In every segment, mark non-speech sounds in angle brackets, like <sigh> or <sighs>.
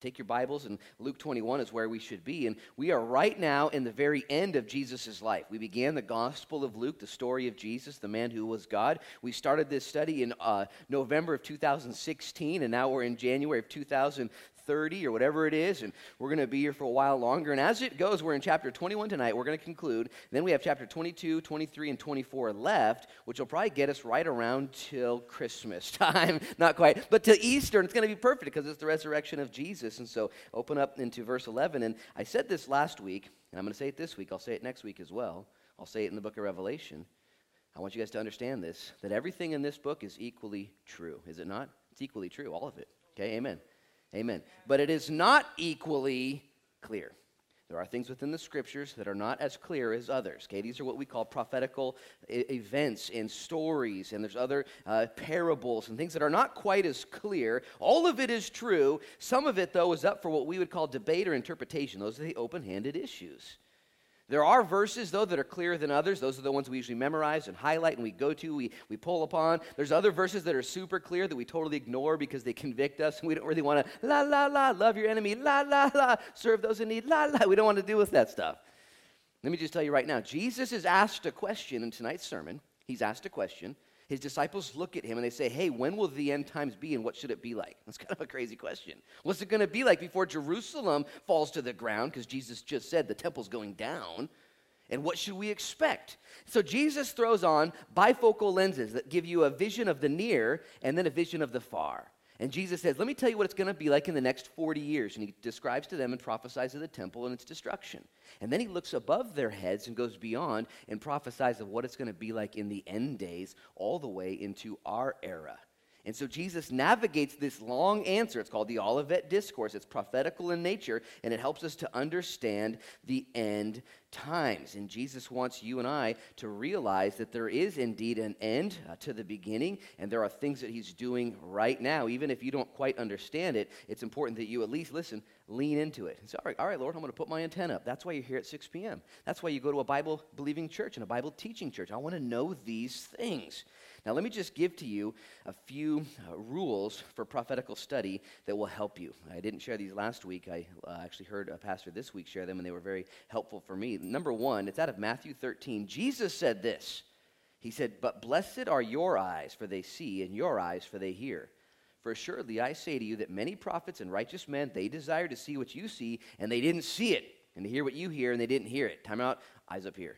Take your Bibles, and Luke 21 is where we should be. And we are right now in the very end of Jesus' life. We began the Gospel of Luke, the story of Jesus, the man who was God. We started this study in uh, November of 2016, and now we're in January of 2000. 30 or whatever it is, and we're going to be here for a while longer. And as it goes, we're in chapter 21 tonight. We're going to conclude. Then we have chapter 22, 23, and 24 left, which will probably get us right around till Christmas <laughs> time. Not quite, but till Easter. And it's going to be perfect because it's the resurrection of Jesus. And so open up into verse 11. And I said this last week, and I'm going to say it this week. I'll say it next week as well. I'll say it in the book of Revelation. I want you guys to understand this that everything in this book is equally true. Is it not? It's equally true, all of it. Okay, amen. Amen. But it is not equally clear. There are things within the scriptures that are not as clear as others. Okay, these are what we call prophetical events and stories, and there's other uh, parables and things that are not quite as clear. All of it is true. Some of it, though, is up for what we would call debate or interpretation. Those are the open handed issues. There are verses, though, that are clearer than others. Those are the ones we usually memorize and highlight and we go to, we, we pull upon. There's other verses that are super clear that we totally ignore because they convict us and we don't really want to, la, la, la, love your enemy, la, la, la, serve those in need, la, la. We don't want to deal with that stuff. Let me just tell you right now Jesus is asked a question in tonight's sermon. He's asked a question his disciples look at him and they say, Hey, when will the end times be and what should it be like? <laughs> That's kind of a crazy question. What's it going to be like before Jerusalem falls to the ground? Because Jesus just said the temple's going down. And what should we expect? So Jesus throws on bifocal lenses that give you a vision of the near and then a vision of the far. And Jesus says, Let me tell you what it's going to be like in the next 40 years. And he describes to them and prophesies of the temple and its destruction. And then he looks above their heads and goes beyond and prophesies of what it's going to be like in the end days, all the way into our era. And so Jesus navigates this long answer. It's called the Olivet Discourse. It's prophetical in nature, and it helps us to understand the end times. And Jesus wants you and I to realize that there is indeed an end uh, to the beginning, and there are things that He's doing right now. Even if you don't quite understand it, it's important that you at least listen, lean into it. And say, all right, all right, Lord, I'm going to put my antenna up. That's why you're here at 6 p.m. That's why you go to a Bible believing church and a Bible teaching church. I want to know these things. Now, let me just give to you a few uh, rules for prophetical study that will help you. I didn't share these last week. I uh, actually heard a pastor this week share them, and they were very helpful for me. Number one, it's out of Matthew 13. Jesus said this He said, But blessed are your eyes, for they see, and your eyes, for they hear. For assuredly I say to you that many prophets and righteous men, they desire to see what you see, and they didn't see it, and to hear what you hear, and they didn't hear it. Time out, eyes up here.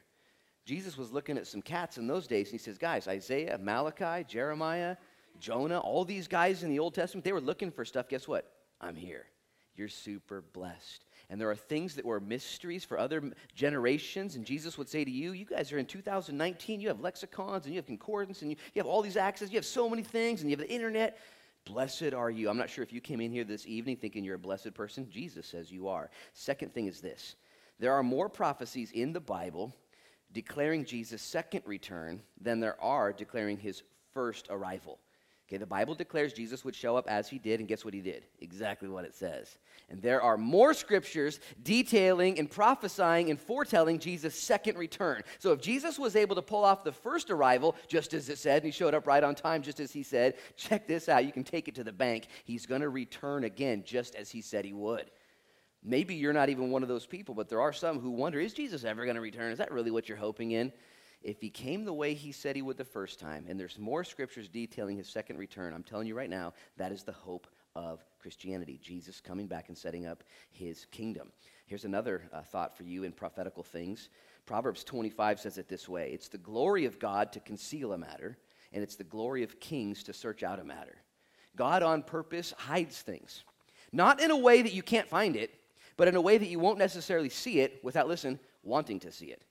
Jesus was looking at some cats in those days, and he says, Guys, Isaiah, Malachi, Jeremiah, Jonah, all these guys in the Old Testament, they were looking for stuff. Guess what? I'm here. You're super blessed. And there are things that were mysteries for other generations. And Jesus would say to you, You guys are in 2019, you have lexicons and you have concordance and you, you have all these access, you have so many things, and you have the internet. Blessed are you. I'm not sure if you came in here this evening thinking you're a blessed person. Jesus says you are. Second thing is this there are more prophecies in the Bible declaring Jesus' second return than there are declaring his first arrival. Okay, the Bible declares Jesus would show up as he did, and guess what he did? Exactly what it says. And there are more scriptures detailing and prophesying and foretelling Jesus' second return. So if Jesus was able to pull off the first arrival, just as it said, and he showed up right on time, just as he said, check this out, you can take it to the bank. He's going to return again, just as he said he would. Maybe you're not even one of those people, but there are some who wonder is Jesus ever going to return? Is that really what you're hoping in? If he came the way he said he would the first time, and there's more scriptures detailing his second return, I'm telling you right now, that is the hope of Christianity. Jesus coming back and setting up his kingdom. Here's another uh, thought for you in prophetical things. Proverbs 25 says it this way It's the glory of God to conceal a matter, and it's the glory of kings to search out a matter. God on purpose hides things, not in a way that you can't find it but in a way that you won't necessarily see it without, listen, wanting to see it.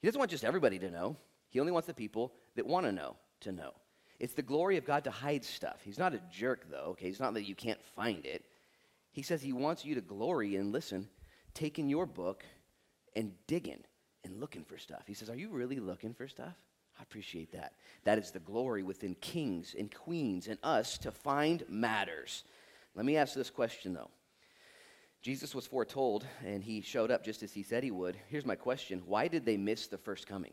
He doesn't want just everybody to know, He only wants the people that want to know to know. It's the glory of God to hide stuff. He's not a jerk, though, okay? He's not that you can't find it. He says He wants you to glory and listen, taking your book and digging and looking for stuff. He says, Are you really looking for stuff? I appreciate that. That is the glory within kings and queens and us to find matters. Let me ask this question, though. Jesus was foretold, and he showed up just as he said he would. Here's my question Why did they miss the first coming?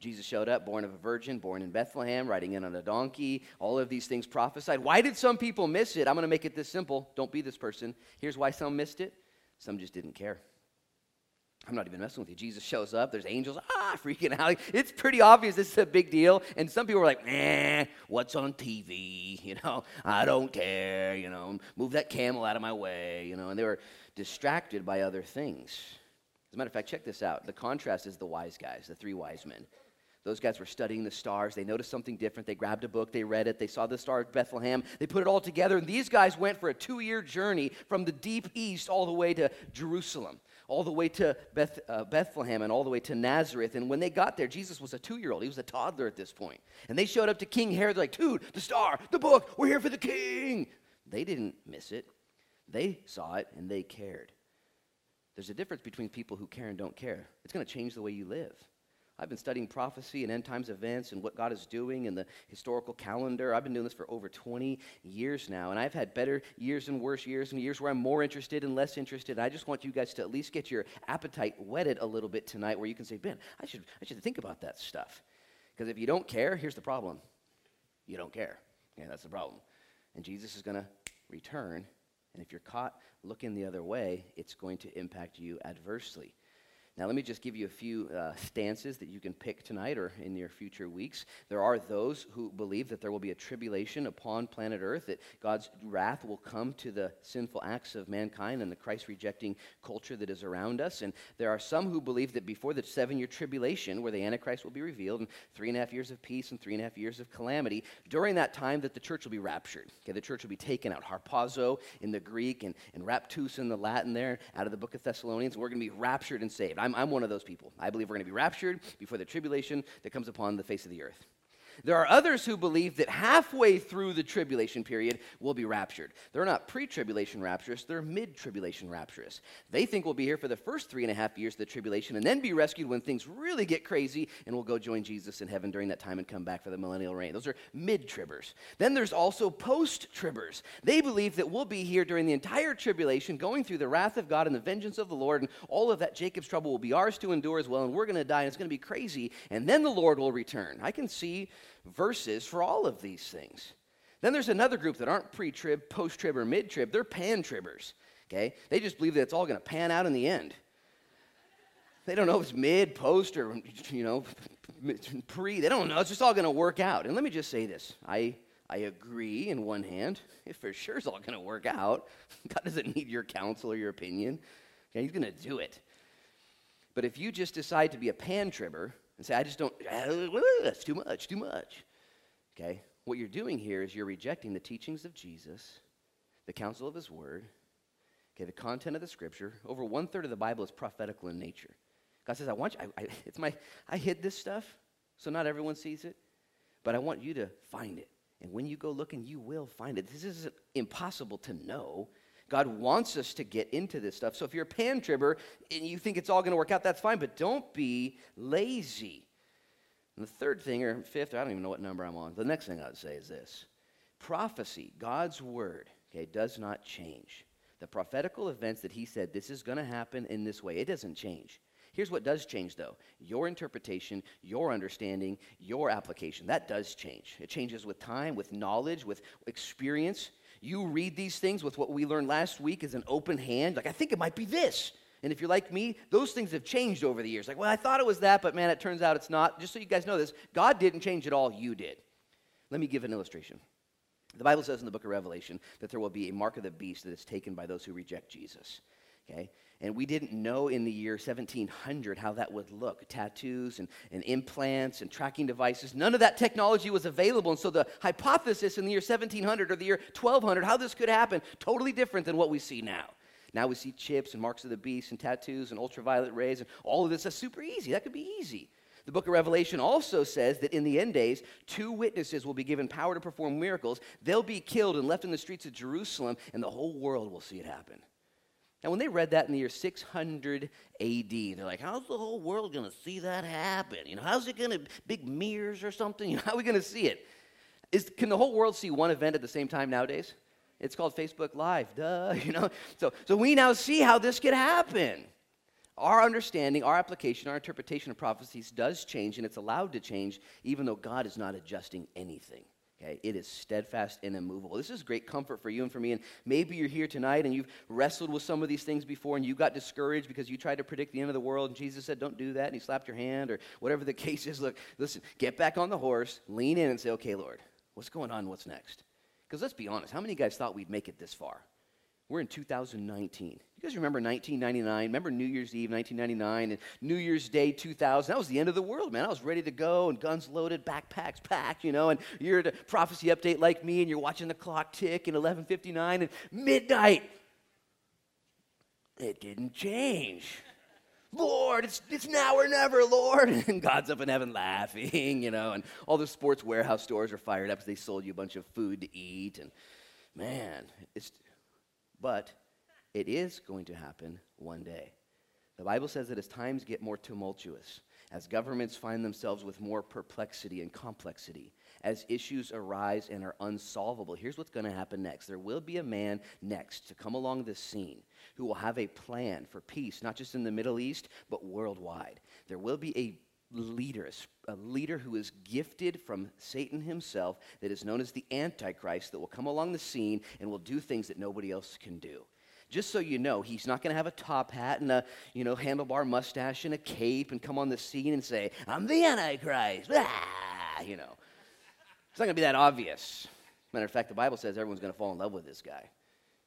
Jesus showed up, born of a virgin, born in Bethlehem, riding in on a donkey. All of these things prophesied. Why did some people miss it? I'm going to make it this simple. Don't be this person. Here's why some missed it some just didn't care. I'm not even messing with you. Jesus shows up. There's angels, ah, freaking out. It's pretty obvious this is a big deal. And some people are like, nah, what's on TV? <laughs> You know, I don't care. You know, move that camel out of my way. You know, and they were distracted by other things. As a matter of fact, check this out. The contrast is the wise guys, the three wise men. Those guys were studying the stars. They noticed something different. They grabbed a book, they read it, they saw the star of Bethlehem, they put it all together. And these guys went for a two year journey from the deep east all the way to Jerusalem, all the way to Beth, uh, Bethlehem, and all the way to Nazareth. And when they got there, Jesus was a two year old. He was a toddler at this point. And they showed up to King Herod, like, dude, the star, the book, we're here for the king. They didn't miss it, they saw it and they cared. There's a difference between people who care and don't care. It's going to change the way you live. I've been studying prophecy and end times events and what God is doing in the historical calendar. I've been doing this for over 20 years now, and I've had better years and worse years and years where I'm more interested and less interested. I just want you guys to at least get your appetite whetted a little bit tonight where you can say, Ben, I should, I should think about that stuff. Because if you don't care, here's the problem you don't care. Yeah, that's the problem. And Jesus is going to return, and if you're caught looking the other way, it's going to impact you adversely. Now, let me just give you a few uh, stances that you can pick tonight or in your future weeks. There are those who believe that there will be a tribulation upon planet Earth, that God's wrath will come to the sinful acts of mankind and the Christ rejecting culture that is around us. And there are some who believe that before the seven year tribulation, where the Antichrist will be revealed, and three and a half years of peace and three and a half years of calamity, during that time that the church will be raptured. Okay, the church will be taken out. Harpazo in the Greek and, and raptus in the Latin there, out of the book of Thessalonians. We're going to be raptured and saved. I'm, I'm one of those people. I believe we're going to be raptured before the tribulation that comes upon the face of the earth. There are others who believe that halfway through the tribulation period, we'll be raptured. They're not pre tribulation rapturous, they're mid tribulation rapturous. They think we'll be here for the first three and a half years of the tribulation and then be rescued when things really get crazy and we'll go join Jesus in heaven during that time and come back for the millennial reign. Those are mid tribbers. Then there's also post tribbers. They believe that we'll be here during the entire tribulation, going through the wrath of God and the vengeance of the Lord, and all of that Jacob's trouble will be ours to endure as well, and we're going to die, and it's going to be crazy, and then the Lord will return. I can see verses for all of these things. Then there's another group that aren't pre trib, post trib, or mid trib. They're pan tribbers. Okay? They just believe that it's all going to pan out in the end. They don't know if it's mid, post, or, you know, <laughs> pre. They don't know. It's just all going to work out. And let me just say this I, I agree in one hand. If for sure it's all going to work out, <laughs> God doesn't need your counsel or your opinion. Okay? He's going to do it. But if you just decide to be a pan tribber, and say, I just don't, <laughs> that's too much, too much. Okay? What you're doing here is you're rejecting the teachings of Jesus, the counsel of his word, okay, the content of the scripture. Over one third of the Bible is prophetical in nature. God says, I want you, I, I, it's my, I hid this stuff, so not everyone sees it, but I want you to find it. And when you go looking, you will find it. This isn't impossible to know. God wants us to get into this stuff. So if you're a pan tribber and you think it's all going to work out, that's fine, but don't be lazy. And the third thing, or fifth, or I don't even know what number I'm on. The next thing I would say is this prophecy, God's word, okay, does not change. The prophetical events that he said, this is going to happen in this way, it doesn't change. Here's what does change, though your interpretation, your understanding, your application. That does change. It changes with time, with knowledge, with experience you read these things with what we learned last week as an open hand. Like, I think it might be this. And if you're like me, those things have changed over the years. Like, well, I thought it was that, but man, it turns out it's not. Just so you guys know this, God didn't change it all, you did. Let me give an illustration. The Bible says in the book of Revelation that there will be a mark of the beast that is taken by those who reject Jesus. Okay? And we didn't know in the year 1700 how that would look tattoos and, and implants and tracking devices. None of that technology was available. And so the hypothesis in the year 1700 or the year 1200, how this could happen, totally different than what we see now. Now we see chips and marks of the beast and tattoos and ultraviolet rays and all of this. That's super easy. That could be easy. The book of Revelation also says that in the end days, two witnesses will be given power to perform miracles. They'll be killed and left in the streets of Jerusalem, and the whole world will see it happen. Now, when they read that in the year 600 AD, they're like, how's the whole world going to see that happen? You know, how's it going to, big mirrors or something? <laughs> You know, how are we going to see it? Is, can the whole world see one event at the same time nowadays? It's called Facebook Live, <laughs> duh, you know? So, so we now see how this could happen. Our understanding, our application, our interpretation of prophecies does change, and it's allowed to change, even though God is not adjusting anything. Okay, it is steadfast and immovable. This is great comfort for you and for me. And maybe you're here tonight and you've wrestled with some of these things before and you got discouraged because you tried to predict the end of the world and Jesus said, Don't do that. And he slapped your hand or whatever the <laughs> case is. Look, listen, get back on the horse, lean in and say, Okay, Lord, what's going on? What's next? Because let's be honest, how many guys thought we'd make it this far? We're in 2019. You guys remember 1999? Remember New Year's Eve, 1999, and New Year's Day, 2000? That was the end of the world, man. I was ready to go, and guns loaded, backpacks packed, you know, and you're at a prophecy update like me, and you're watching the clock tick in 11:59 and midnight. It didn't change. Lord, it's, it's now or never, Lord. <laughs> And God's up in heaven laughing, you know, and all the sports warehouse stores are fired up because they sold you a bunch of food to eat. And man, it's, but it is going to happen one day. The Bible says that as times get more tumultuous, as governments find themselves with more perplexity and complexity, as issues arise and are unsolvable, here's what's going to happen next. There will be a man next to come along this scene who will have a plan for peace, not just in the Middle East, but worldwide. There will be a leader, a leader who is gifted from Satan himself, that is known as the Antichrist, that will come along the scene and will do things that nobody else can do. Just so you know, he's not going to have a top hat and a you know handlebar mustache and a cape and come on the scene and say, "I'm the Antichrist." Ah, you know, it's not going to be that obvious. Matter of fact, the Bible says everyone's going to fall in love with this guy.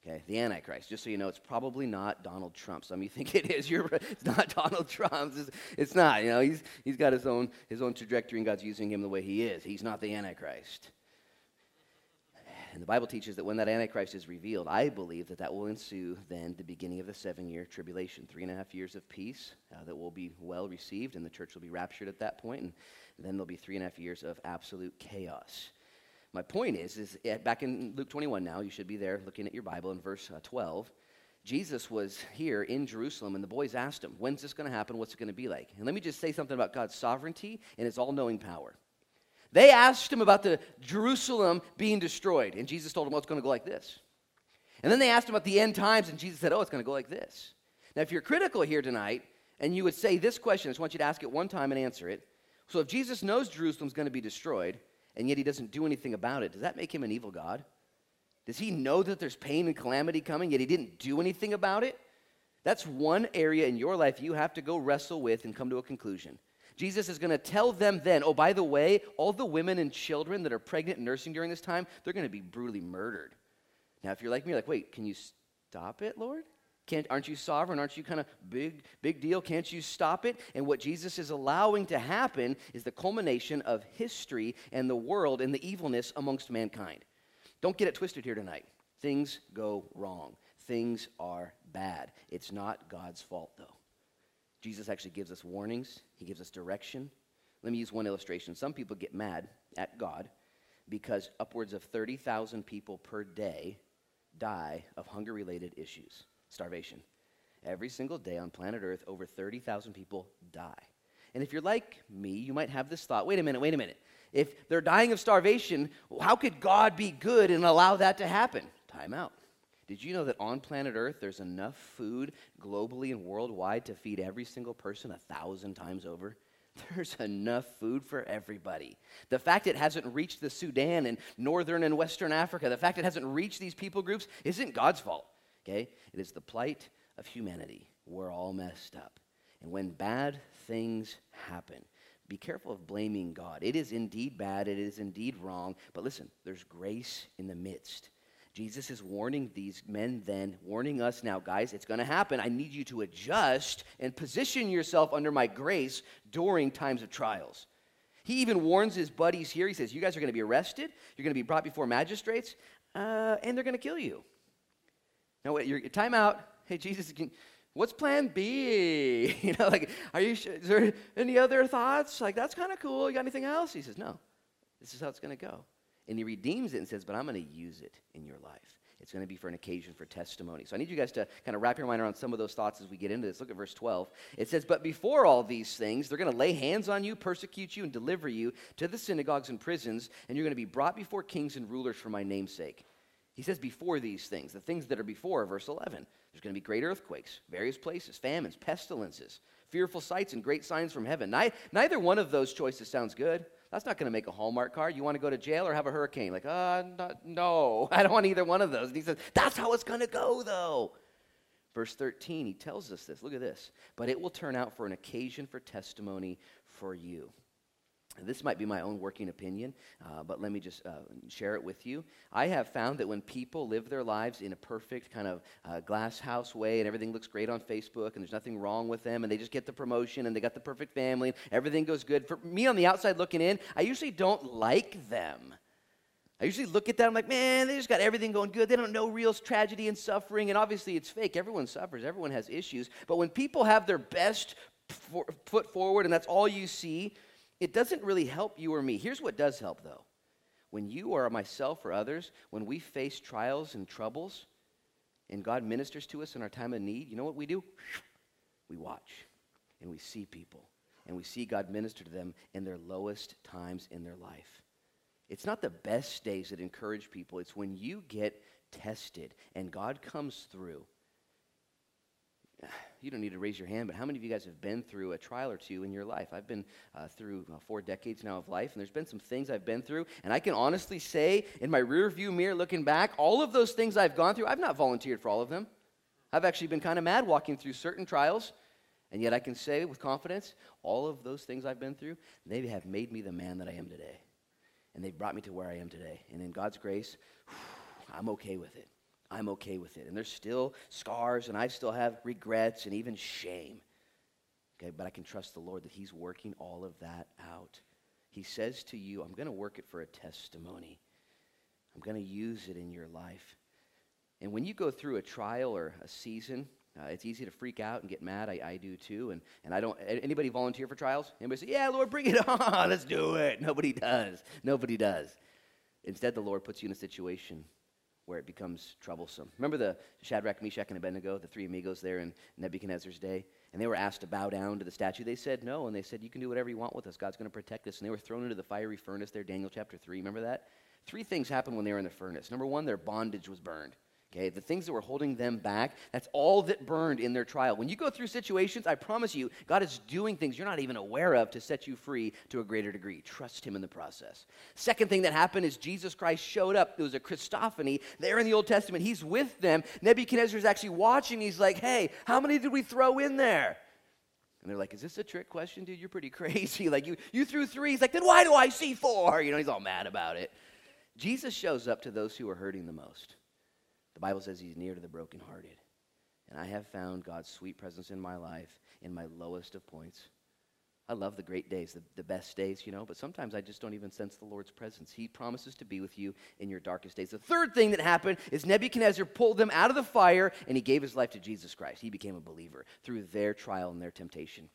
Okay, the Antichrist. Just so you know, it's probably not Donald Trump. Some of you think <laughs> it is. You're, it's not Donald Trump. It's, it's not. You know, he's, he's got his own, his own trajectory, and God's using him the way he is. He's not the Antichrist. And the Bible teaches that when that Antichrist is revealed, I believe that that will ensue then the beginning of the seven year tribulation. Three and a half years of peace uh, that will be well received, and the church will be raptured at that point, and then there'll be three and a half years of absolute chaos. My point is, is back in Luke 21 now, you should be there looking at your Bible in verse uh, 12. Jesus was here in Jerusalem, and the boys asked him, When's this going to happen? What's it going to be like? And let me just say something about God's sovereignty and his all knowing power. They asked him about the Jerusalem being destroyed, and Jesus told them, Well, it's going to go like this. And then they asked him about the end times, and Jesus said, Oh, it's going to go like this. Now, if you're critical here tonight, and you would say this question, I just want you to ask it one time and answer it. So, if Jesus knows Jerusalem's going to be destroyed, and yet he doesn't do anything about it. Does that make him an evil God? Does he know that there's pain and calamity coming, yet he didn't do anything about it? That's one area in your life you have to go wrestle with and come to a conclusion. Jesus is going to tell them then, oh, by the way, all the women and children that are pregnant and nursing during this time, they're going to be brutally murdered. Now, if you're like me, you're like, wait, can you stop it, Lord? Can't, aren't you sovereign? Aren't you kind of big, big deal? Can't you stop it? And what Jesus is allowing to happen is the culmination of history and the world and the evilness amongst mankind. Don't get it twisted here tonight. Things go wrong. Things are bad. It's not God's fault, though. Jesus actually gives us warnings, He gives us direction. Let me use one illustration. Some people get mad at God because upwards of 30,000 people per day die of hunger related issues starvation. Every single day on planet Earth, over 30,000 people die. And if you're like me, you might have this thought wait a minute, wait a minute. If they're dying of starvation, how could God be good and allow that to happen? Time out. Did you know that on planet Earth there's enough food globally and worldwide to feed every single person a thousand times over? <laughs> There's enough food for everybody. The fact it hasn't reached the Sudan and northern and western Africa, the fact it hasn't reached these people groups isn't God's fault okay? It is the plight of humanity. We're all messed up. And when bad things happen, be careful of blaming God. It is indeed bad, it is indeed wrong, but listen, there's grace in the midst. Jesus is warning these men then, warning us now, guys, it's going to happen. I need you to adjust and position yourself under my grace during times of trials. He even warns his buddies here. He says, You guys are going to be arrested, you're going to be brought before magistrates, uh, and they're going to kill you. No, wait, your time out. Hey, Jesus, can, what's plan B? <laughs> You know, like, are you, is there any other thoughts? Like, that's kind of cool. You got anything else? He says, no, this is how it's going to go. And he redeems it and says, but I'm going to use it in your life. It's going to be for an occasion for testimony. So I need you guys to kind of wrap your mind around some of those thoughts as we get into this. Look at verse 12. It says, But before all these things, they're going to lay hands on you, persecute you, and deliver you to the synagogues and prisons, and you're going to be brought before kings and rulers for my name's sake. He says before these things, the things that are before, verse 11. There's going to be great earthquakes, various places, famines, pestilences, fearful sights, and great signs from heaven. Neither one of those choices sounds good. That's not going to make a Hallmark card. You want to go to jail or have a hurricane? Like, uh, no, <laughs> I don't want either one of those. And he says, that's how it's going to go, though. Verse 13, he tells us this. Look at this. But it will turn out for an occasion for testimony for you. This might be my own working opinion, uh, but let me just uh, share it with you. I have found that when people live their lives in a perfect kind of uh, glass house way and everything looks great on Facebook and there's nothing wrong with them and they just get the promotion and they got the perfect family and everything goes good, for me on the outside looking in, I usually don't like them. I usually look at them like, man, they just got everything going good. They don't know real tragedy and suffering, and obviously it's fake. Everyone suffers, everyone has issues. But when people have their best foot forward and that's all you see, it doesn't really help you or me. Here's what does help, though. When you or myself or others, when we face trials and troubles, and God ministers to us in our time of need, you know what we do? We watch and we see people and we see God minister to them in their lowest times in their life. It's not the best days that encourage people, it's when you get tested and God comes through you don't need to raise your hand, but how many of you guys have been through a trial or two in your life? I've been uh, through uh, four decades now of life, and there's been some things I've been through, and I can honestly say, in my rear view mirror looking back, all of those things I've gone through, I've not volunteered for all of them. I've actually been kind of mad walking through certain trials, and yet I can say with confidence, all of those things I've been through, they have made me the man that I am today. And they've brought me to where I am today. And in God's grace, <sighs> I'm okay with it. I'm okay with it. And there's still scars, and I still have regrets and even shame. Okay, but I can trust the Lord that He's working all of that out. He says to you, I'm going to work it for a testimony. I'm going to use it in your life. And when you go through a trial or a season, uh, it's easy to freak out and get mad. I, I do too. And, and I don't, anybody volunteer for trials? Anybody say, yeah, Lord, bring it <laughs> on. Let's do it. Nobody does. Nobody does. Instead, the Lord puts you in a situation where it becomes troublesome. Remember the Shadrach, Meshach, and Abednego, the three amigos there in Nebuchadnezzar's day? And they were asked to bow down to the statue. They said no, and they said, You can do whatever you want with us. God's going to protect us. And they were thrown into the fiery furnace there, Daniel chapter 3. Remember that? Three things happened when they were in the furnace. Number one, their bondage was burned. Okay, the things that were holding them back, that's all that burned in their trial. When you go through situations, I promise you, God is doing things you're not even aware of to set you free to a greater degree. Trust Him in the process. Second thing that happened is Jesus Christ showed up. It was a Christophany there in the Old Testament. He's with them. Nebuchadnezzar is actually watching. He's like, hey, how many did we throw in there? And they're like, is this a trick question, dude? You're pretty <laughs> crazy. Like, you, you threw three. He's like, then why do I see four? <laughs> You know, he's all mad about it. Jesus shows up to those who are hurting the most. The Bible says he's near to the brokenhearted. And I have found God's sweet presence in my life in my lowest of points. I love the great days, the, the best days, you know, but sometimes I just don't even sense the Lord's presence. He promises to be with you in your darkest days. The third thing that happened is Nebuchadnezzar pulled them out of the fire and he gave his life to Jesus Christ. He became a believer through their trial and their temptation.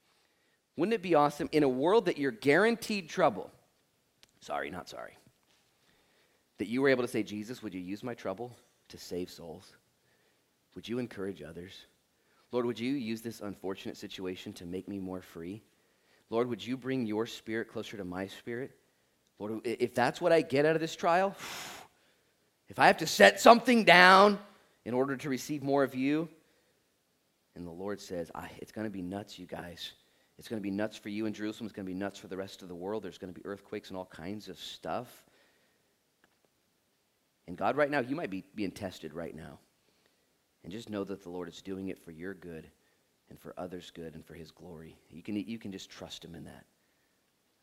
Wouldn't it be awesome in a world that you're guaranteed trouble? Sorry, not sorry. That you were able to say, Jesus, would you use my trouble to save souls? Would you encourage others? Lord, would you use this unfortunate situation to make me more free? Lord, would you bring your spirit closer to my spirit? Lord, if that's what I get out of this trial, <sighs> if I have to set something down in order to receive more of you, and the Lord says, it's going to be nuts, you guys. It's going to be nuts for you in Jerusalem. It's going to be nuts for the rest of the world. There's going to be earthquakes and all kinds of stuff. And God, right now, you might be being tested right now. And just know that the Lord is doing it for your good and for others' good and for His glory. You can, you can just trust Him in that.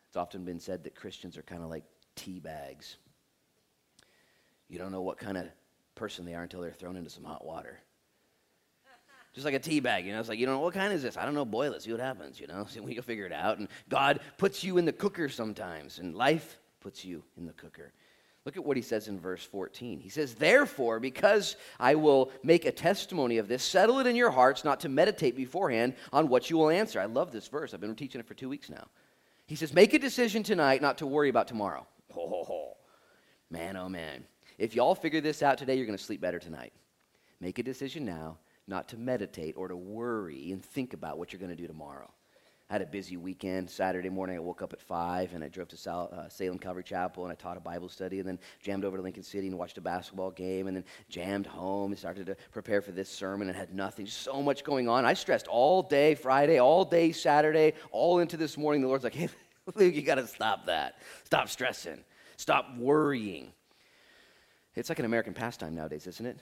It's often been said that Christians are kind of like tea bags. You don't know what kind of person they are until they're thrown into some hot water. Just like a tea bag, you know, it's like, you don't know, what kind is this? I don't know, boil it, see what happens, you know, <laughs> see, we'll figure it out. And God puts you in the cooker sometimes, and life puts you in the cooker. Look at what he says in verse 14. He says, Therefore, because I will make a testimony of this, settle it in your hearts not to meditate beforehand on what you will answer. I love this verse. I've been teaching it for two weeks now. He says, Make a decision tonight not to worry about tomorrow. Ho, ho, ho. Man, oh man. If y'all figure this out today, you're going to sleep better tonight. Make a decision now not to meditate or to worry and think about what you're going to do tomorrow. I had a busy weekend. Saturday morning, I woke up at 5 and I drove to Sal, uh, Salem Calvary Chapel and I taught a Bible study and then jammed over to Lincoln City and watched a basketball game and then jammed home and started to prepare for this sermon and had nothing. Just so much going on. I stressed all day Friday, all day Saturday, all into this morning. The Lord's like, <laughs> hey, Luke, you got to stop that. Stop stressing. Stop worrying. It's like an American pastime nowadays, isn't it?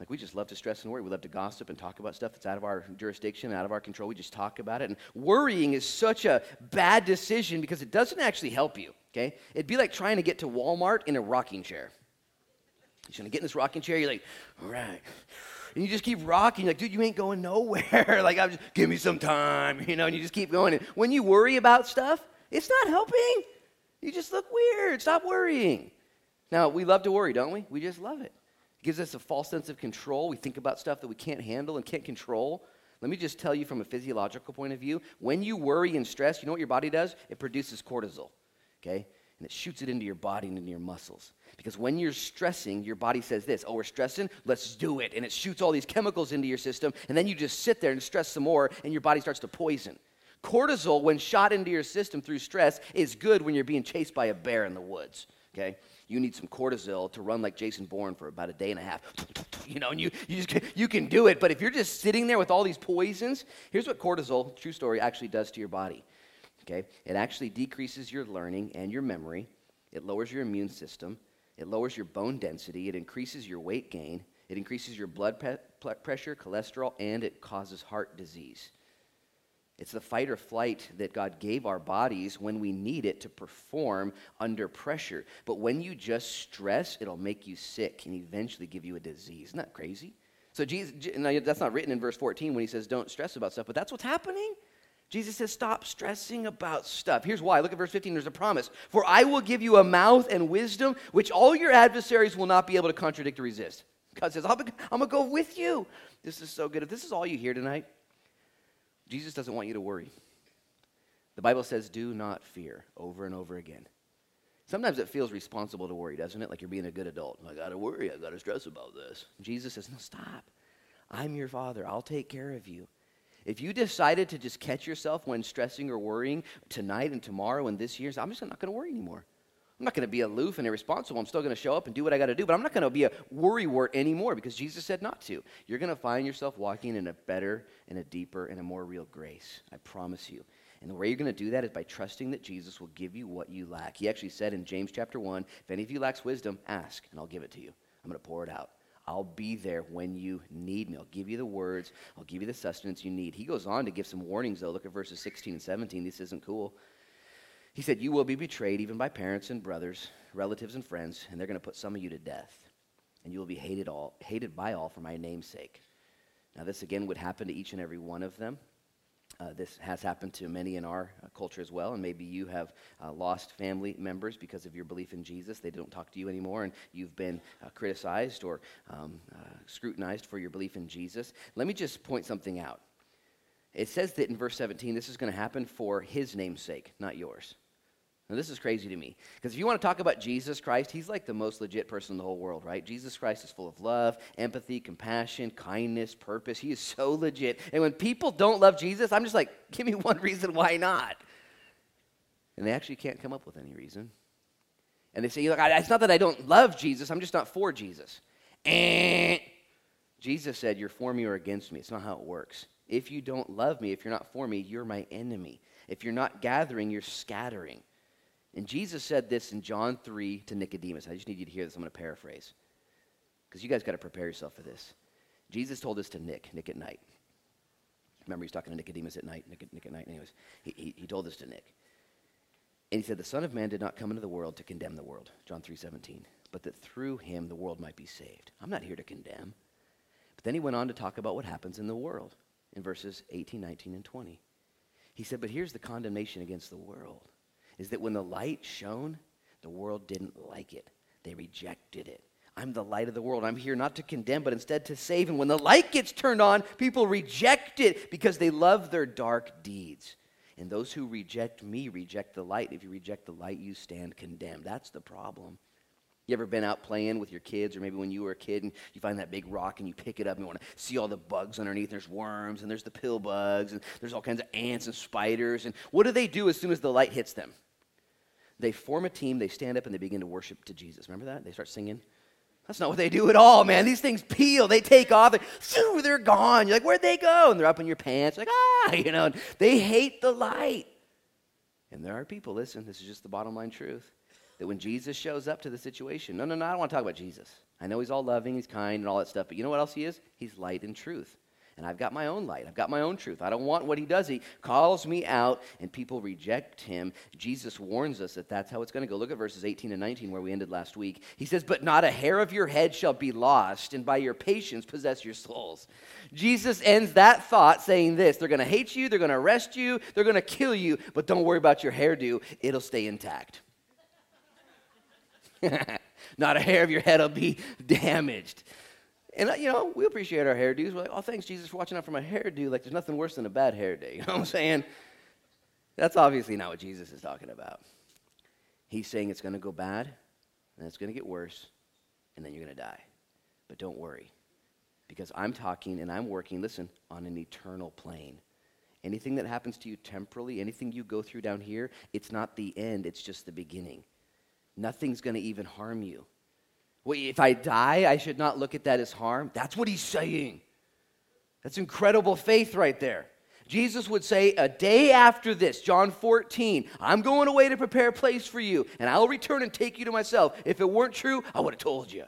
Like we just love to stress and worry. We love to gossip and talk about stuff that's out of our jurisdiction, out of our control. We just talk about it. And worrying is such a bad decision because it doesn't actually help you. Okay? It'd be like trying to get to Walmart in a rocking chair. You're gonna get in this rocking chair, you're like, all right. And you just keep rocking, You're like, dude, you ain't going nowhere. <laughs> like, I'm just, give me some time, <laughs> you know, and you just keep going. And when you worry about stuff, it's not helping. You just look weird. Stop worrying. Now, we love to worry, don't we? We just love it. It gives us a false sense of control. We think about stuff that we can't handle and can't control. Let me just tell you from a physiological point of view when you worry and stress, you know what your body does? It produces cortisol, okay? And it shoots it into your body and into your muscles. Because when you're stressing, your body says this, oh, we're stressing, let's do it. And it shoots all these chemicals into your system, and then you just sit there and stress some more, and your body starts to poison. Cortisol, when shot into your system through stress, is good when you're being chased by a bear in the woods, okay? You need some cortisol to run like Jason Bourne for about a day and a half. <laughs> You know, and you, you, just, you can do it. But if you're just sitting there with all these poisons, here's what cortisol, true story, actually does to your body. Okay? It actually decreases your learning and your memory. It lowers your immune system. It lowers your bone density. It increases your weight gain. It increases your blood pe- pressure, cholesterol, and it causes heart disease. It's the fight or flight that God gave our bodies when we need it to perform under pressure. But when you just stress, it'll make you sick and eventually give you a disease. Isn't that crazy? So Jesus, that's not written in verse 14 when he says don't stress about stuff, but that's what's happening. Jesus says, stop stressing about stuff. Here's why. Look at verse 15. There's a promise. For I will give you a mouth and wisdom which all your adversaries will not be able to contradict or resist. God says, I'm going to go with you. This is so good. If this is all you hear tonight, Jesus doesn't want you to worry. The Bible says, do not fear over and over again. Sometimes it feels responsible to worry, doesn't it? Like you're being a good adult. I got to worry. I got to stress about this. Jesus says, no, stop. I'm your father. I'll take care of you. If you decided to just catch yourself when stressing or worrying tonight and tomorrow and this year, I'm just not going to worry anymore. I'm not going to be aloof and irresponsible. I'm still going to show up and do what I got to do, but I'm not going to be a worrywart anymore because Jesus said not to. You're going to find yourself walking in a better and a deeper and a more real grace. I promise you. And the way you're going to do that is by trusting that Jesus will give you what you lack. He actually said in James chapter 1 if any of you lacks wisdom, ask, and I'll give it to you. I'm going to pour it out. I'll be there when you need me. I'll give you the words. I'll give you the sustenance you need. He goes on to give some warnings, though. Look at verses 16 and 17. This isn't cool. He said, You will be betrayed even by parents and brothers, relatives and friends, and they're going to put some of you to death. And you will be hated, all, hated by all for my name's sake. Now, this again would happen to each and every one of them. Uh, this has happened to many in our uh, culture as well, and maybe you have uh, lost family members because of your belief in Jesus. They don't talk to you anymore, and you've been uh, criticized or um, uh, scrutinized for your belief in Jesus. Let me just point something out. It says that in verse 17, this is going to happen for his name's sake, not yours. Now, this is crazy to me because if you want to talk about Jesus Christ, he's like the most legit person in the whole world, right? Jesus Christ is full of love, empathy, compassion, kindness, purpose. He is so legit. And when people don't love Jesus, I'm just like, give me one <laughs> reason why not. And they actually can't come up with any reason. And they say, look, it's not that I don't love Jesus, I'm just not for Jesus. And Jesus said, You're for me or against me. It's not how it works. If you don't love me, if you're not for me, you're my enemy. If you're not gathering, you're scattering. And Jesus said this in John 3 to Nicodemus. I just need you to hear this. I'm going to paraphrase because you guys got to prepare yourself for this. Jesus told this to Nick, Nick at night. Remember, he's talking to Nicodemus at night, Nick, Nick at night. Anyways, he, he, he told this to Nick. And he said, The Son of Man did not come into the world to condemn the world, John 3 17, but that through him the world might be saved. I'm not here to condemn. But then he went on to talk about what happens in the world in verses 18, 19, and 20. He said, But here's the condemnation against the world is that when the light shone, the world didn't like it. They rejected it. I'm the light of the world. I'm here not to condemn, but instead to save. And when the light gets turned on, people reject it because they love their dark deeds. And those who reject me reject the light. If you reject the light, you stand condemned. That's the problem. You ever been out playing with your kids, or maybe when you were a kid and you find that big rock and you pick it up and you want to see all the bugs underneath? There's worms and there's the pill bugs and there's all kinds of ants and spiders. And what do they do as soon as the light hits them? They form a team, they stand up, and they begin to worship to Jesus. Remember that? They start singing. That's not what they do at all, man. These things peel, they take off, they, they're gone. You're like, where'd they go? And they're up in your pants, like, ah, <laughs> you know, they hate the light. And there are people, listen, this is just the bottom line truth, that when Jesus shows up to the situation, no, no, no, I don't want to talk about Jesus. I know he's all loving, he's kind, and all that stuff, but you know what else he is? He's light and truth. And I've got my own light. I've got my own truth. I don't want what he does. He calls me out, and people reject him. Jesus warns us that that's how it's going to go. Look at verses 18 and 19, where we ended last week. He says, But not a hair of your head shall be lost, and by your patience possess your souls. Jesus ends that thought saying this They're going to hate you, they're going to arrest you, they're going to kill you, but don't worry about your hairdo, it'll stay intact. <laughs> not a hair of your head will be damaged. And, uh, you know, we appreciate our hairdos. We're like, oh, thanks, Jesus, for watching out for my hairdo. Like, there's nothing worse than a bad hair day. <laughs> You know what I'm saying? That's obviously not what Jesus is talking about. He's saying it's going to go bad, and it's going to get worse, and then you're going to die. But don't worry, because I'm talking and I'm working, listen, on an eternal plane. Anything that happens to you temporally, anything you go through down here, it's not the end, it's just the beginning. Nothing's going to even harm you. If I die, I should not look at that as harm. That's what he's saying. That's incredible faith right there. Jesus would say, A day after this, John 14, I'm going away to prepare a place for you, and I'll return and take you to myself. If it weren't true, I would have told you.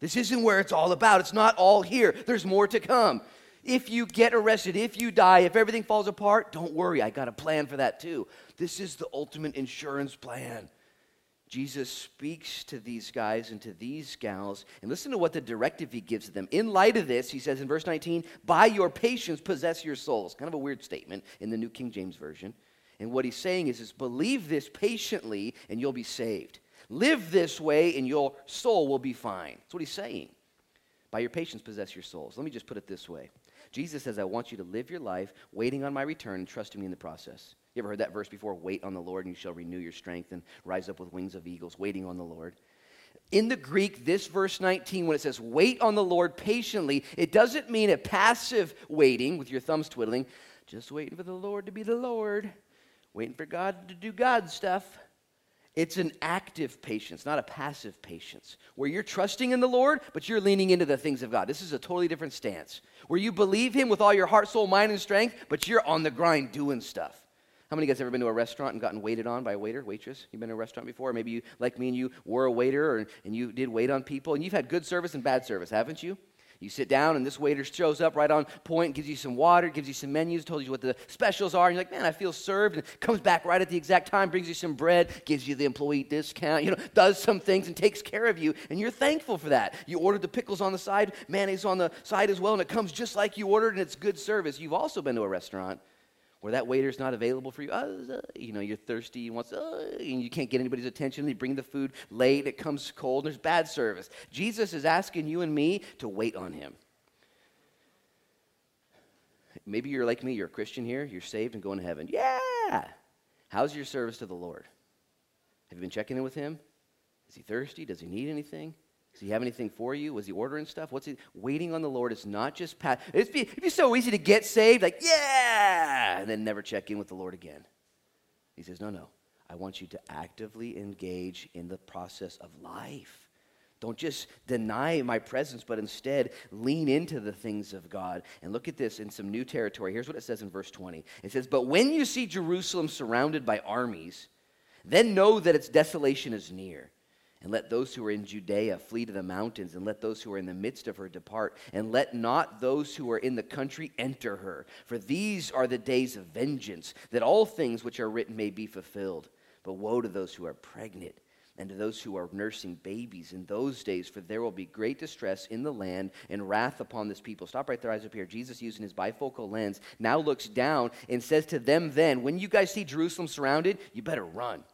This isn't where it's all about. It's not all here, there's more to come. If you get arrested, if you die, if everything falls apart, don't worry. I got a plan for that too. This is the ultimate insurance plan. Jesus speaks to these guys and to these gals, and listen to what the directive he gives them. In light of this, he says in verse 19, By your patience possess your souls. Kind of a weird statement in the New King James Version. And what he's saying is, is believe this patiently and you'll be saved. Live this way and your soul will be fine. That's what he's saying. By your patience possess your souls. Let me just put it this way Jesus says, I want you to live your life waiting on my return and trusting me in the process. You ever heard that verse before? Wait on the Lord, and you shall renew your strength and rise up with wings of eagles, waiting on the Lord. In the Greek, this verse 19, when it says wait on the Lord patiently, it doesn't mean a passive waiting with your thumbs twiddling, just waiting for the Lord to be the Lord, waiting for God to do God stuff. It's an active patience, not a passive patience, where you're trusting in the Lord, but you're leaning into the things of God. This is a totally different stance, where you believe Him with all your heart, soul, mind, and strength, but you're on the grind doing stuff. How many of you guys ever been to a restaurant and gotten waited on by a waiter, waitress? You've been to a restaurant before? Maybe you, like me, and you were a waiter or, and you did wait on people, and you've had good service and bad service, haven't you? You sit down, and this waiter shows up right on point, gives you some water, gives you some menus, tells you what the specials are, and you're like, man, I feel served, and comes back right at the exact time, brings you some bread, gives you the employee discount, you know, does some things and takes care of you, and you're thankful for that. You ordered the pickles on the side, mayonnaise on the side as well, and it comes just like you ordered, and it's good service. You've also been to a restaurant where that waiter's not available for you. Uh, you know, you're thirsty, you want, uh, and you can't get anybody's attention. They bring the food late, it comes cold, there's bad service. Jesus is asking you and me to wait on him. Maybe you're like me, you're a Christian here, you're saved and going to heaven. Yeah! How's your service to the Lord? Have you been checking in with him? Is he thirsty? Does he need anything? Does he have anything for you? Was he ordering stuff? What's he waiting on the Lord? Is not just pat. It'd be, it'd be so easy to get saved, like yeah, and then never check in with the Lord again. He says, no, no. I want you to actively engage in the process of life. Don't just deny my presence, but instead lean into the things of God. And look at this in some new territory. Here's what it says in verse 20 it says, But when you see Jerusalem surrounded by armies, then know that its desolation is near. And let those who are in Judea flee to the mountains, and let those who are in the midst of her depart. And let not those who are in the country enter her. For these are the days of vengeance, that all things which are written may be fulfilled. But woe to those who are pregnant, and to those who are nursing babies in those days, for there will be great distress in the land and wrath upon this people. Stop right there, eyes up here. Jesus, using his bifocal lens, now looks down and says to them then, When you guys see Jerusalem surrounded, you better run.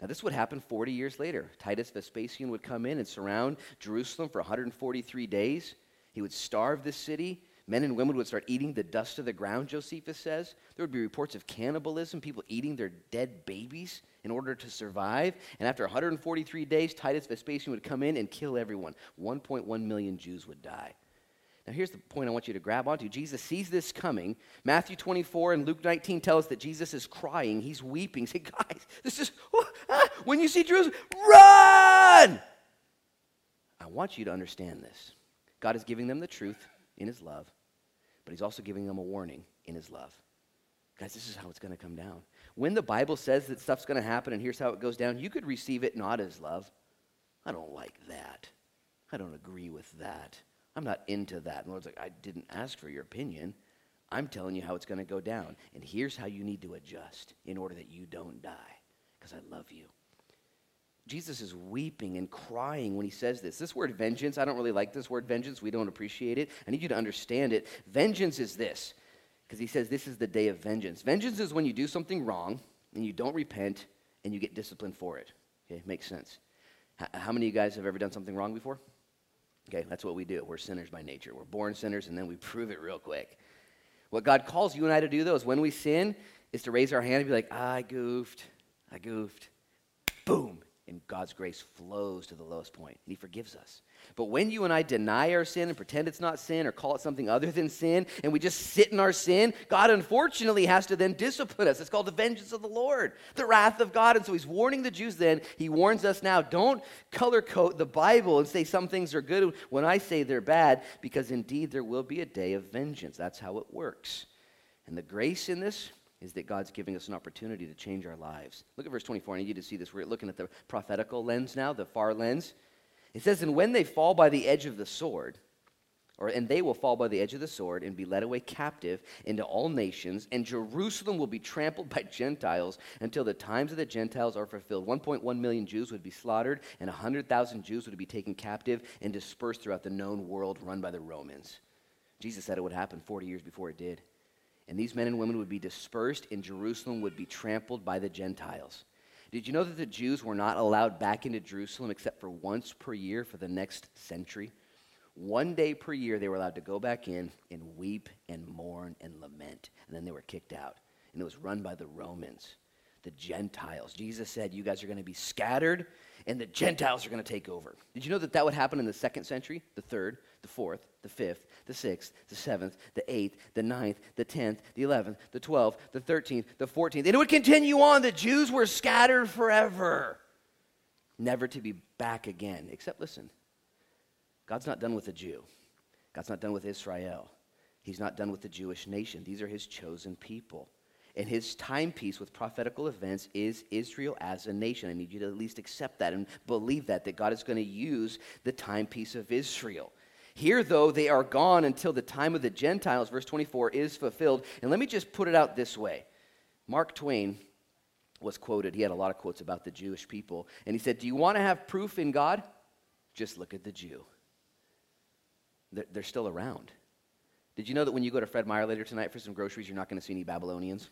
Now, this would happen 40 years later. Titus Vespasian would come in and surround Jerusalem for 143 days. He would starve the city, Men and women would start eating the dust of the ground, Josephus says. There would be reports of cannibalism, people eating their dead babies in order to survive. And after 143 days, Titus Vespasian would come in and kill everyone. 1.1 million Jews would die. Now, here's the point I want you to grab onto. Jesus sees this coming. Matthew 24 and Luke 19 tell us that Jesus is crying. He's weeping. <laughs> Say, guys, this is, oh, ah, when you see Jerusalem, run! I want you to understand this. God is giving them the truth in his love, but he's also giving them a warning in his love. Guys, this is how it's going to come down. When the Bible says that stuff's going to happen and here's how it goes down, you could receive it not as love. I don't like that. I don't agree with that. I'm not into that. And the Lord's like, I didn't ask for your opinion. I'm telling you how it's going to go down. And here's how you need to adjust in order that you don't die, because I love you. Jesus is weeping and crying when he says this. This word vengeance, I don't really like this word vengeance. We don't appreciate it. I need you to understand it. Vengeance is this, because he says this is the day of vengeance. Vengeance is when you do something wrong and you don't repent and you get disciplined for it. Okay, makes sense. How many of you guys have ever done something wrong before? Okay, that's what we do. We're sinners by nature. We're born sinners, and then we prove it real quick. What God calls you and I to do, though, is when we sin, is to raise our hand and be like, I goofed. I goofed. Boom and God's grace flows to the lowest point, and He forgives us. But when you and I deny our sin and pretend it's not sin or call it something other than sin, and we just sit in our sin, God unfortunately has to then discipline us. It's called the vengeance of the Lord, the wrath of God. And so He's warning the Jews then, He warns us now don't color code the Bible and say some things are good when I say they're bad, because indeed there will be a day of vengeance. That's how it works. And the grace in this, is that God's giving us an opportunity to change our lives. Look at verse 24. I need you to see this. We're looking at the prophetical lens now, the far lens. It says, And when they fall by the edge of the sword, or and they will fall by the edge of the sword and be led away captive into all nations, and Jerusalem will be trampled by <laughs> Gentiles until the times of the Gentiles are fulfilled. 1.1 million Jews would be slaughtered, and 100,000 Jews would be taken captive and dispersed throughout the known world run by the Romans. Jesus said it would happen 40 years before it did and these men and women would be dispersed, and Jerusalem would be trampled by the Gentiles. Did you know that the Jews were not allowed back into Jerusalem except for once per year for the next century? One day per year, they were allowed to go back in and weep and mourn and lament, and then they were kicked out. And it was run by the Romans, the Gentiles. Jesus said, You guys are going to be scattered, and the Gentiles are going to take over. Did you know that that would happen in the second century, the third, the fourth, the fifth, the sixth, the seventh, the eighth, the ninth, the tenth, the eleventh, the twelfth, the thirteenth, the fourteenth. And it would continue on. The Jews were scattered forever, never to be back again. Except, listen, God's not done with the Jew, God's not done with Israel. He's not done with the Jewish nation. These are his chosen people. And his timepiece with prophetical events is Israel as a nation. I need you to at least accept that and believe that, that God is going to use the timepiece of Israel. Here, though, they are gone until the time of the Gentiles, verse 24, is fulfilled. And let me just put it out this way Mark Twain was quoted, he had a lot of quotes about the Jewish people. And he said, Do you want to have proof in God? Just look at the Jew. They're, still around. Did you know that when you go to Fred Meyer later tonight for some groceries, you're not going to see any Babylonians?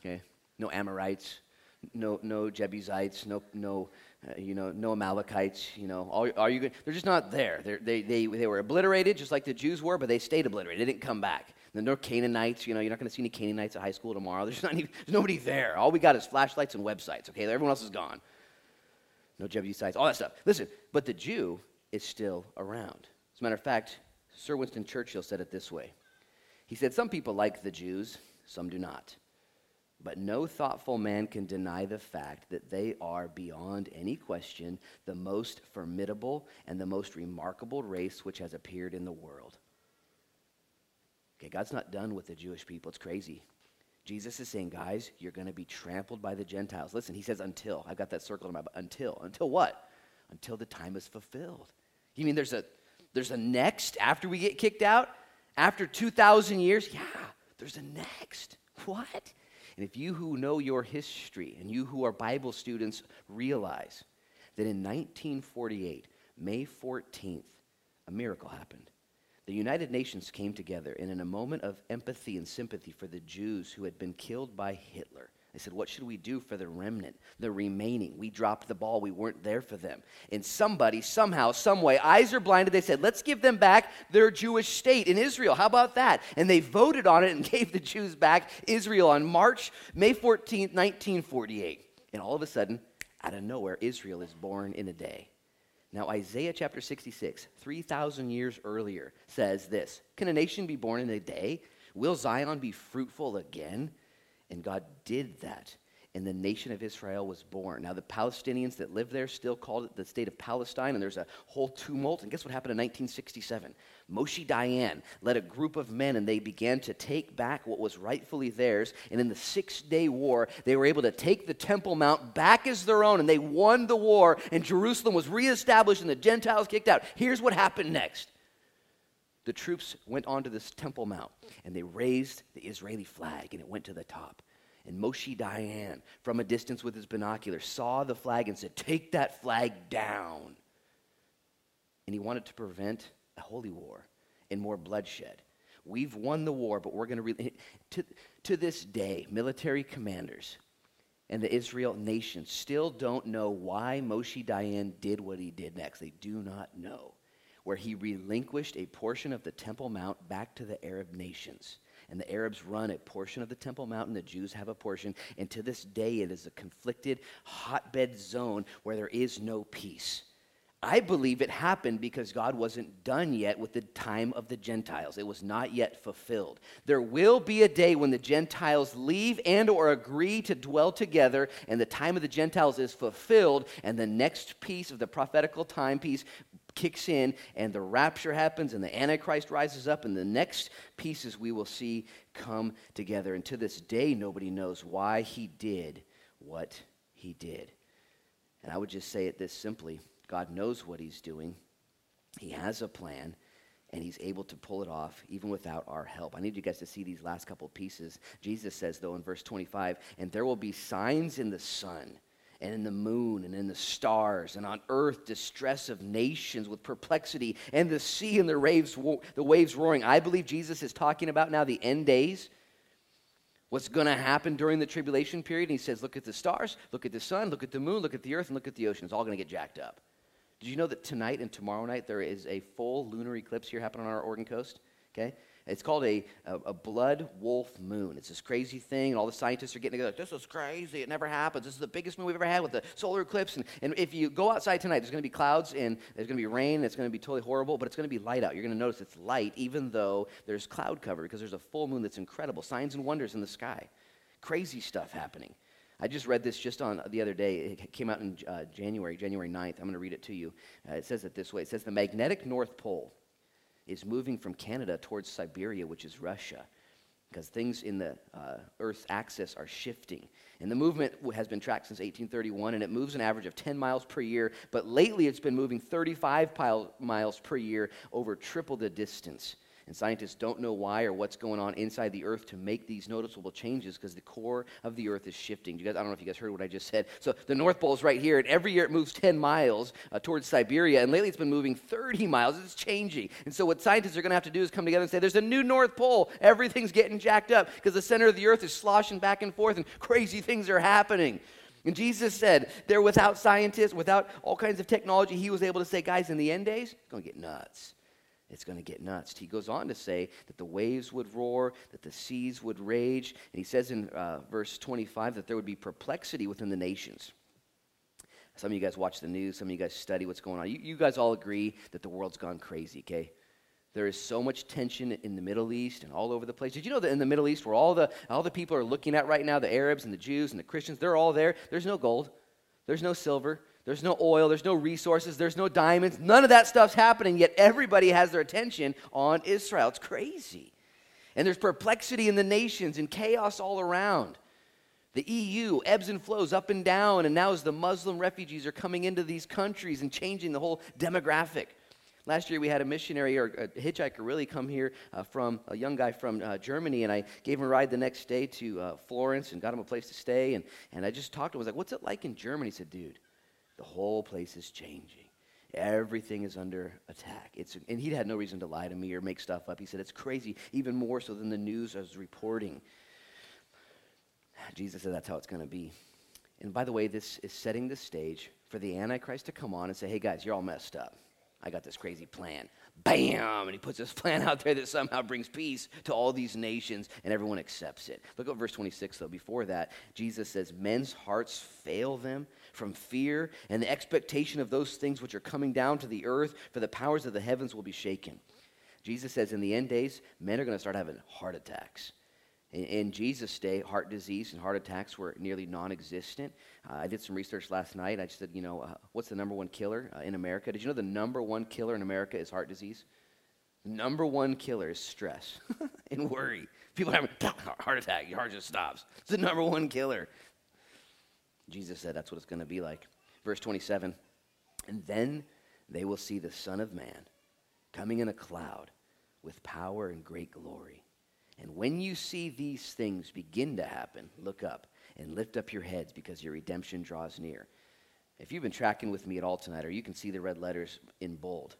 Okay? No Amorites, no, no Jebusites, no, no uh, you know, no Amalekites, you know, are, are you? They're just not there. They're, they, they, they were obliterated just like the Jews were, but they stayed obliterated. They didn't come back. And no Canaanites, you know, you're not going to see any Canaanites at high school tomorrow. There's, not even, there's nobody there. All we got is flashlights and websites, okay? Everyone else is gone. No Jebusites, all that stuff. Listen, but the Jew is still around. As a matter of fact, Sir Winston Churchill said it this way. He said, Some people like the Jews, some do not. But no thoughtful man can deny the fact that they are, beyond any question, the most formidable and the most remarkable race which has appeared in the world. Okay, God's not done with the Jewish people. It's crazy. Jesus is saying, guys, you're going to be trampled by the Gentiles. Listen, he says, until. I've got that circled in my until. Until what? Until the time is fulfilled. You mean there's a there's a next after we get kicked out? After 2,000 years? Yeah, there's a next. What? And if you who know your history and you who are Bible students realize that in 1948, May 14th, a miracle happened. The United Nations came together and in a moment of empathy and sympathy for the Jews who had been killed by Hitler. They said, What should we do for the remnant, the remaining? We dropped the ball. We weren't there for them. And somebody, somehow, some way, eyes are blinded. They said, Let's give them back their Jewish state in Israel. How about that? And they voted on it and <laughs> gave the Jews back Israel on March, May 14th, 1948. And all of a sudden, out of nowhere, Israel is born in a day. Now, Isaiah chapter 66, 3,000 years earlier, says this Can a nation be born in a day? Will Zion be fruitful again? And God did that. And the nation of Israel was born. Now, the Palestinians that live there still called it the state of Palestine, and there's a whole tumult. And guess what happened in 1967? Moshe Dayan led a group of men, and they began to take back what was rightfully theirs. And in the Six Day War, they were able to take the Temple Mount back as their own, and they won the war, and Jerusalem was reestablished, and the Gentiles kicked out. Here's what happened next the troops went onto this Temple Mount and they raised the Israeli flag and it went to the top. And Moshe Dayan, from a distance with his binoculars, saw the flag and said, Take that flag down. And he wanted to prevent a holy war and more bloodshed. We've won the war, but we're going to. Re- to, to this day, military commanders and the Israel nation still don't know why Moshe Dayan did what he did next. They do not know where he relinquished a portion of the Temple Mount back to the Arab nations. And the Arabs run a portion of the Temple Mount, and the Jews have a portion. And to this day, it is a conflicted hotbed zone where there is no peace. I believe it happened because God wasn't done yet with the time of the Gentiles. It was not yet fulfilled. There will be a day when the Gentiles leave and or agree to dwell together and the time of the Gentiles is fulfilled and the next piece of the prophetical timepiece kicks in and the rapture happens and the Antichrist rises up, and the next pieces we will see come together. And to this day, nobody knows why he did what he did. And I would just say it this simply God knows what he's doing, he has a plan. And he's able to pull it off even without our help. I need you guys to see these last couple pieces. Jesus says, though, in verse 25, and there will be signs in the sun and in the moon and in the stars, and on earth distress of nations with perplexity, and the sea and the waves, the waves roaring. I believe Jesus is talking about now the end days. What's going to happen during the tribulation period? And he says, Look at the stars, look at the sun, look at the moon, look at the earth, and look at the ocean. It's all going to get jacked up. Did you know that tonight and tomorrow night there is a full lunar eclipse here happening on our Oregon coast? Okay? It's called a, a, a, blood wolf moon. It's this crazy thing, and all the scientists are getting together. This is crazy. It never happens. This is the biggest moon we've ever had with the solar eclipse. And, and if you go outside tonight, there's going to be clouds and there's going to be rain. And it's going to be totally horrible, but it's going to be light out. You're going to notice it's light, even though there's cloud cover, because there's a full moon that's incredible. Signs and wonders in the sky. Crazy stuff happening. I just read this just on the other day. It came out in uh, January, January 9th. I'm going to read it to you. Uh, it says it this way It says, The magnetic North Pole is moving from Canada towards Siberia, which is Russia, because things in the uh, Earth's axis are shifting. And the movement has been tracked since 1831, and it moves an average of 10 miles per year, but lately it's been moving 35 miles per year over triple the distance. And scientists don't know why or what's going on inside the earth to make these noticeable changes because the core of the earth is shifting. You guys, I don't know if you guys heard what I just said. So the North Pole is right here, and every year it moves 10 miles uh, towards Siberia, and lately it's been moving 30 miles. It's changing. And so what scientists are going to have to do is come together and say, there's a new North Pole. Everything's getting jacked up because the center of the earth is sloshing back and forth, and crazy things are happening. And Jesus said, they're without scientists, without all kinds of technology. He was able to say, guys, in the end days, it's going to get nuts it's going to get nuts. He goes on to say that the waves would roar, that the seas would rage. And he says in uh, verse 25 that there would be perplexity within the nations. Some of you guys watch the news, some of you guys study what's going on. You, you guys all agree that the world's gone crazy, okay? There is so much tension in the Middle East and all over the place. Did you know that in the Middle East, where all the, all the people are looking at right now, the Arabs and the Jews and the Christians, they're all there. There's no gold, there's no silver, there's no oil, there's no resources, there's no diamonds. None of that stuff's happening, yet everybody has their attention on Israel. It's crazy. And there's perplexity in the nations and chaos all around. The EU ebbs and flows up and down, and now as the Muslim refugees are coming into these countries and changing the whole demographic. Last year we had a missionary or a hitchhiker really come here uh, from a young guy from uh, Germany, and I gave him a ride the next day to uh, Florence and got him a place to stay. And, and I just talked to him. I was like, What's it like in Germany? He said, Dude, the whole place is changing. Everything is under attack. It's, and he had no reason to lie to me or make stuff up. He said, It's crazy, even more so than the news was reporting. Jesus said that's how it's going to be. And by the way, this is setting the stage for the Antichrist to come on and say, hey guys, you're all messed up. I got this crazy plan. Bam! And he puts this <laughs> plan out there that somehow brings peace to all these nations, and everyone accepts it. Look at verse 26, though. Before that, Jesus says, Men's hearts fail them from fear and the expectation of those things which are coming down to the earth, for the powers of the heavens will be shaken. Jesus says, In the end days, men are going to start having heart attacks. In, in Jesus' day, heart disease and heart attacks were nearly non existent. Uh, I did some research last night. I just said, you know, uh, what's the number one killer uh, in America? Did you know the number one killer in America is heart disease? Number one killer is stress <laughs> and worry. People have a <laughs> heart attack, your heart just stops. It's the number one killer. Jesus said that's what it's going to be like. Verse 27 And then they will see the Son of Man coming in a cloud with power and great glory. And when you see these things begin to happen, look up and lift up your heads because your redemption draws near. If you've been tracking with me at all tonight, or you can see the red letters in bold,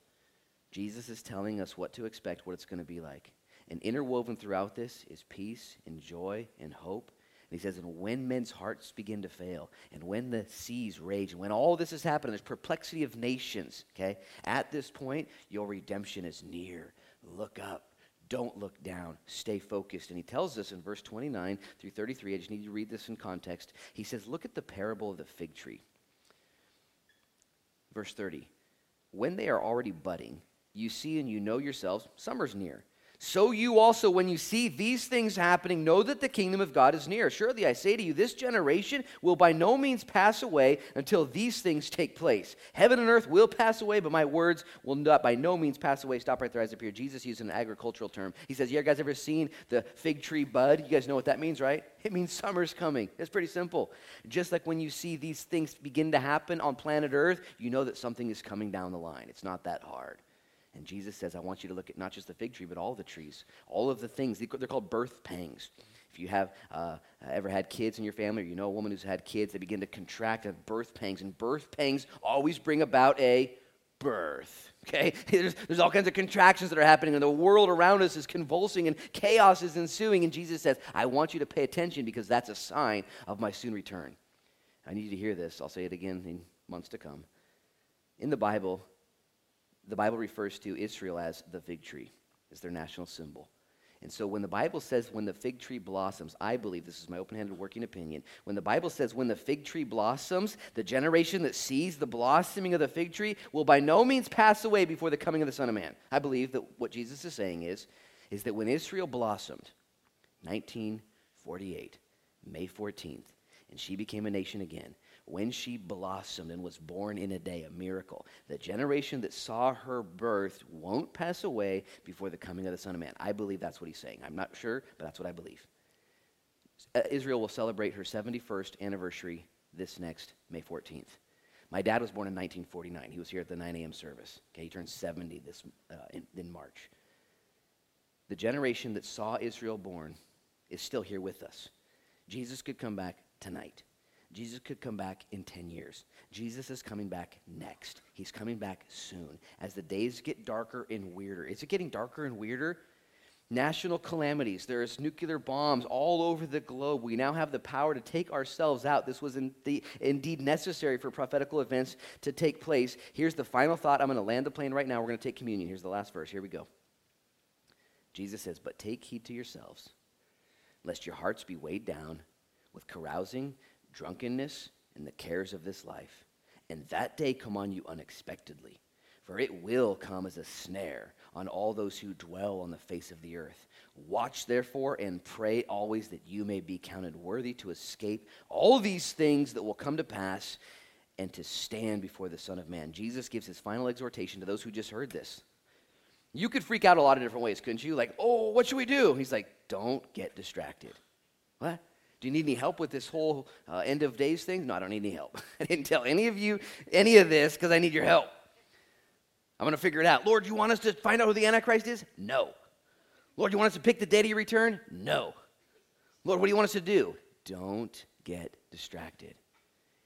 Jesus is telling us what to expect, what it's going to be like. And interwoven throughout this is peace and joy and hope. And he says, and when men's hearts begin to fail, and when the seas rage, and when all this is happening, there's perplexity of nations, okay? At this point, your redemption is near. Look up. Don't look down. Stay focused. And he tells us in verse 29 through 33, I just need you to read this in context. He says, Look at the parable of the fig tree. Verse 30 When they are already budding, you see and you know yourselves, summer's near. So you also, when you see these things happening, know that the kingdom of God is near. Surely I say to you, this generation will by no means pass away until these things take place. Heaven and earth will pass away, but my words will not by no means pass away. Stop right there as up here. Jesus used an agricultural term. He says, You guys ever seen the fig tree bud? You guys know what that means, right? It means summer's coming. It's pretty simple. Just like when you see these things begin to happen on planet earth, you know that something is coming down the line. It's not that hard. And Jesus says, I want you to look at not just the fig tree, but all the trees, all of the things. They're called birth pangs. If you have uh, ever had kids in your family, or you know a woman who's had kids, they begin to contract have birth pangs. And birth pangs always bring about a birth. Okay? <laughs> There's, there's all kinds of contractions that are happening, and the world around us is convulsing, and chaos is ensuing. And Jesus says, I want you to pay attention because that's a sign of my soon return. I need you to hear this. I'll say it again in months to come. In the Bible, the Bible refers to Israel as the fig tree, as their national symbol. And so when the Bible says when the fig tree blossoms, I believe this is my open handed working opinion. When the Bible says when the fig tree blossoms, the generation that sees the blossoming of the fig tree will by no means pass away before the coming of the Son of Man. I believe that what Jesus is saying is, is that when Israel blossomed, 1948, May 14th, and she became a nation again, when she blossomed and was born in a day, a miracle. The generation that saw her birth won't pass away before the coming of the Son of Man. I believe that's what he's saying. I'm not sure, but that's what I believe. Uh, Israel will celebrate her 71st anniversary this next May 14th. My dad was born in 1949. He was here at the 9 a.m. service. Okay, he turned 70 this, uh, in, in March. The generation that saw Israel born is still here with us. Jesus could come back tonight. Jesus could come back in 10 years. Jesus is coming back next. He's coming back soon. As the days get darker and weirder. Is it getting darker and weirder? National calamities. There's nuclear bombs all over the globe. We now have the power to take ourselves out. This was in the, indeed necessary for prophetical events to take place. Here's the final thought. I'm going to land the plane right now. We're going to take communion. Here's the last verse. Here we go. Jesus says, But take heed to yourselves, lest your hearts be weighed down with carousing drunkenness, and the cares of this life. And that day come on you unexpectedly, for it will come as a snare on all those who dwell on the face of the earth. Watch therefore and pray always that you may be counted worthy to escape all these things that will come to pass and to stand before the Son of Man. Jesus gives his final exhortation to those who just heard this. You could freak out a lot of different ways, couldn't you? Like, oh, what should we do? He's like, don't get distracted. What? Do you need any help with this whole uh, end of days thing? No, I don't need any help. <laughs> I didn't tell any of you any of this because I need your help. I'm going to figure it out. Lord, you want us to find out who the Antichrist is? No. Lord, you want us to pick the day of your return? No. Lord, what do you want us to do? Don't get distracted.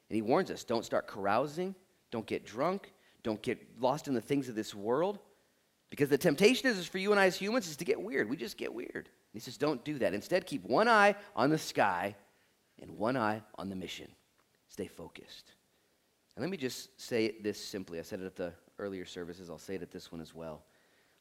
And he warns us don't start carousing, don't get drunk, don't get lost in the things of this world. Because the temptation is, is for you and I as humans is to get weird. We just get weird. He says, don't do that. Instead, keep one eye on the sky and one eye on the mission. Stay focused. And let me just say this simply. I said it at the earlier services, I'll say it at this one as well.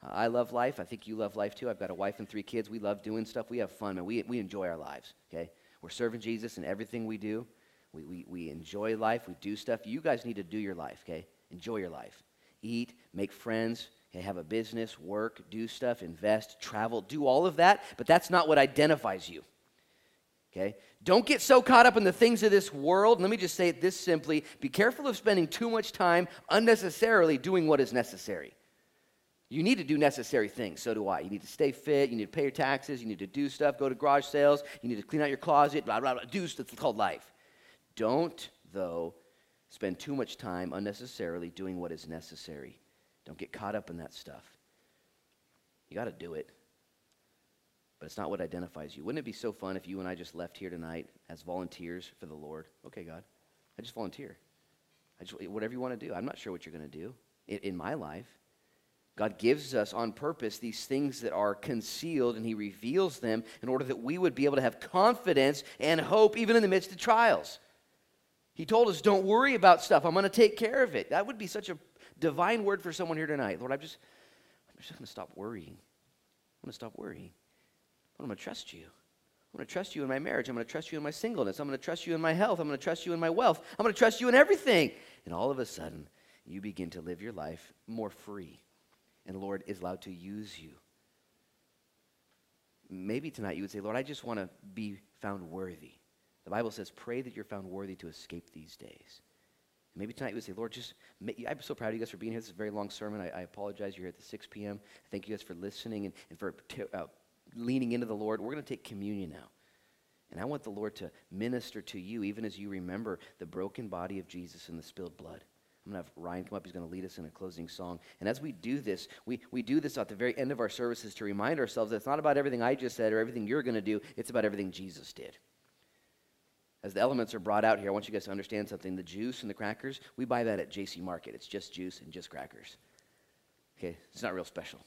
Uh, I love life. I think you love life too. I've got a wife and three kids. We love doing stuff. We have fun, and we, we enjoy our lives, okay? We're serving Jesus in everything we do. We, we, we enjoy life. We do stuff. You guys need to do your life, okay? Enjoy your life. Eat, make friends, okay? have a business, work, do stuff, invest, travel, do all of that, but that's not what identifies you. Okay? Don't get so caught up in the things of this world. Let me just say it this simply be careful of spending too much time unnecessarily doing what is necessary. You need to do necessary things. So do I. You need to stay fit. You need to pay your taxes. You need to do stuff. Go to garage sales. You need to clean out your closet. Blah, blah, blah. Do stuff. It's called life. Don't, though, spend too much time unnecessarily doing what is necessary. Don't get caught up in that stuff. You got to do it but it's not what identifies you. Wouldn't it be so fun if you and I just left here tonight as volunteers for the Lord? Okay, God, I just volunteer. I just, whatever you want to do. I'm not sure what you're going to do in, in my life. God gives us on purpose these things that are concealed, and He reveals them in order that we would be able to have confidence and hope even in the midst of trials. He told us, Don't worry about stuff. I'm going to take care of it. That would be such a divine word for someone here tonight. Lord, I'm just, I'm just going to stop worrying. I'm going to stop worrying. I'm going to trust you. I'm going to trust you in my marriage. I'm going to trust you in my singleness. I'm going to trust you in my health. I'm going to trust you in my wealth. I'm going to trust you in everything. And all of a sudden, you begin to live your life more free. And Lord is allowed to use you. Maybe tonight you would say, Lord, I just want to be found worthy. The Bible says, pray that you're found worthy to escape these days. Maybe tonight we say, Lord, just, I'm so proud of you guys for being here. This is a very long sermon. I, I apologize. You're here at the 6 p.m. Thank you guys for listening and, and for t- uh, leaning into the Lord, we're going to take communion now. And I want the Lord to minister to you even as you remember the broken body of Jesus and the spilled blood. I'm going to have Ryan come up. He's going to lead us in a closing song. And as we do this, we, we do this at the very end of our services to remind ourselves that it's not about everything I just said or everything you're going to do, it's about everything Jesus did. As the elements are brought out here, I want you guys to understand something. The juice and the crackers, we buy that at JC Market. It's just juice and just crackers. Okay, it's not real special.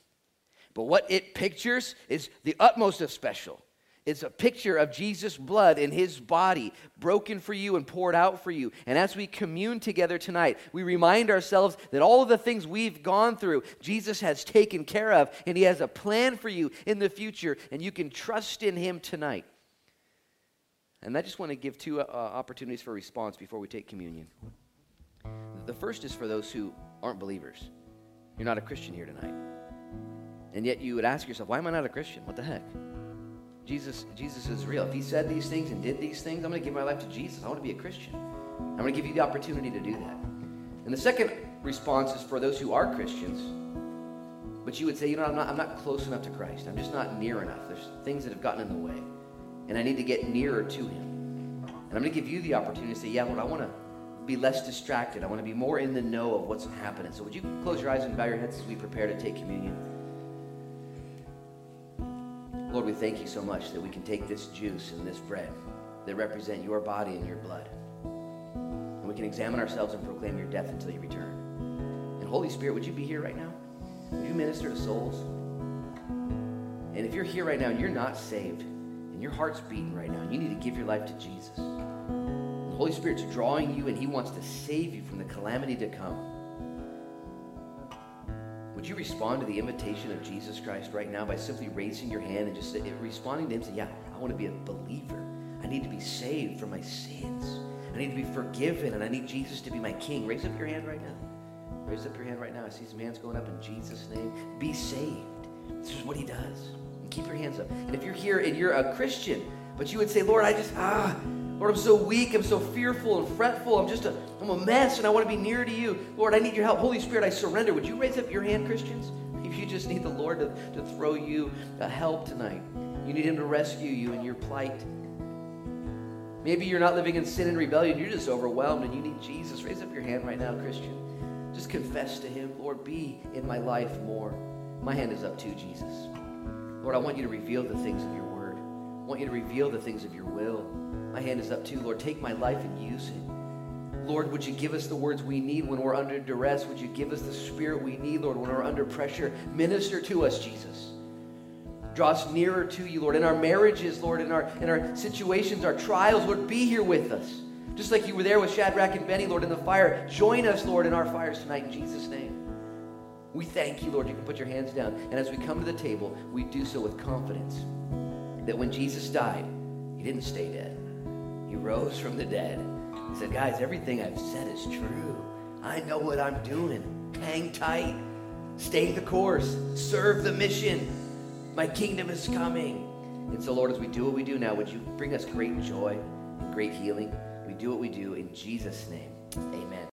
But what it pictures is the utmost of special. It's a picture of Jesus' blood in his body, broken for you and poured out for you. And as we commune together tonight, we remind ourselves that all of the things we've gone through, Jesus has taken care of, and he has a plan for you in the future, and you can trust in him tonight. And I just want to give two uh, opportunities for response before we take communion. The first is for those who aren't believers. You're not a Christian here tonight. And yet you would ask yourself, why am I not a Christian? What the heck? Jesus, Jesus is real. If he said these things and did these things, I'm going to give my life to Jesus. I want to be a Christian. I'm going to give you the opportunity to do that. And the second response is for those who are Christians, but you would say, you know, I'm not, I'm not close enough to Christ. I'm just not near enough. There's things that have gotten in the way. And I need to get nearer to him. And I'm going to give you the opportunity to say, yeah, Lord, I want to be less distracted. I want to be more in the know of what's happening. So would you close your eyes and bow your heads as we prepare to take communion? Lord, we thank you so much that we can take this juice and this bread that represent your body and your blood. And we can examine ourselves and proclaim your death until you return. And Holy Spirit, would you be here right now? Would you minister to souls? And if you're here right now and you're not saved, and your heart's beating right now, and you need to give your life to Jesus, the Holy Spirit's drawing you, and He wants to save you from the calamity to come. Would you respond to the invitation of Jesus Christ right now by simply raising your hand and just responding to Him? Say, Yeah, I want to be a believer. I need to be saved from my sins. I need to be forgiven, and I need Jesus to be my King. Raise up your hand right now. Raise up your hand right now. I see some hands going up in Jesus' name. Be saved. This is what He does. Keep your hands up. And if you're here and you're a Christian, but you would say, Lord, I just, ah, Lord, I'm so weak. I'm so fearful and fretful. I'm just a, I'm a mess and I want to be near to you. Lord, I need your help. Holy Spirit, I surrender. Would you raise up your hand, Christians? <laughs> If you just need the Lord to, to throw you a help tonight, you need Him to rescue you in your plight. Maybe you're not living in sin and rebellion. You're just overwhelmed and you need Jesus. Raise up your hand right now, Christian. Just confess to Him, Lord, be in my life more. My hand is up to Jesus. Lord, I want you to reveal the things of your word. I want you to reveal the things of your will. My hand is up too. Lord, take my life and use it. Lord, would you give us the words we need when we're under duress? Would you give us the spirit we need, Lord, when we're under pressure? Minister to us, Jesus. Draw us nearer to you, Lord. In our marriages, Lord, in our, in our situations, our trials, Lord, be here with us. Just like you were there with Shadrach and Benny, Lord, in the fire. Join us, Lord, in our fires tonight in Jesus' name. We thank you, Lord. You can put your hands down. And as we come to the table, we do so with confidence that when Jesus died, he didn't stay dead. He rose from the dead. He said, Guys, everything I've said is true. I know what I'm doing. Hang tight. Stay the course. Serve the mission. My kingdom is coming. And so, Lord, as we do what we do now, would you bring us great joy and great healing? We do what we do in Jesus' name. Amen.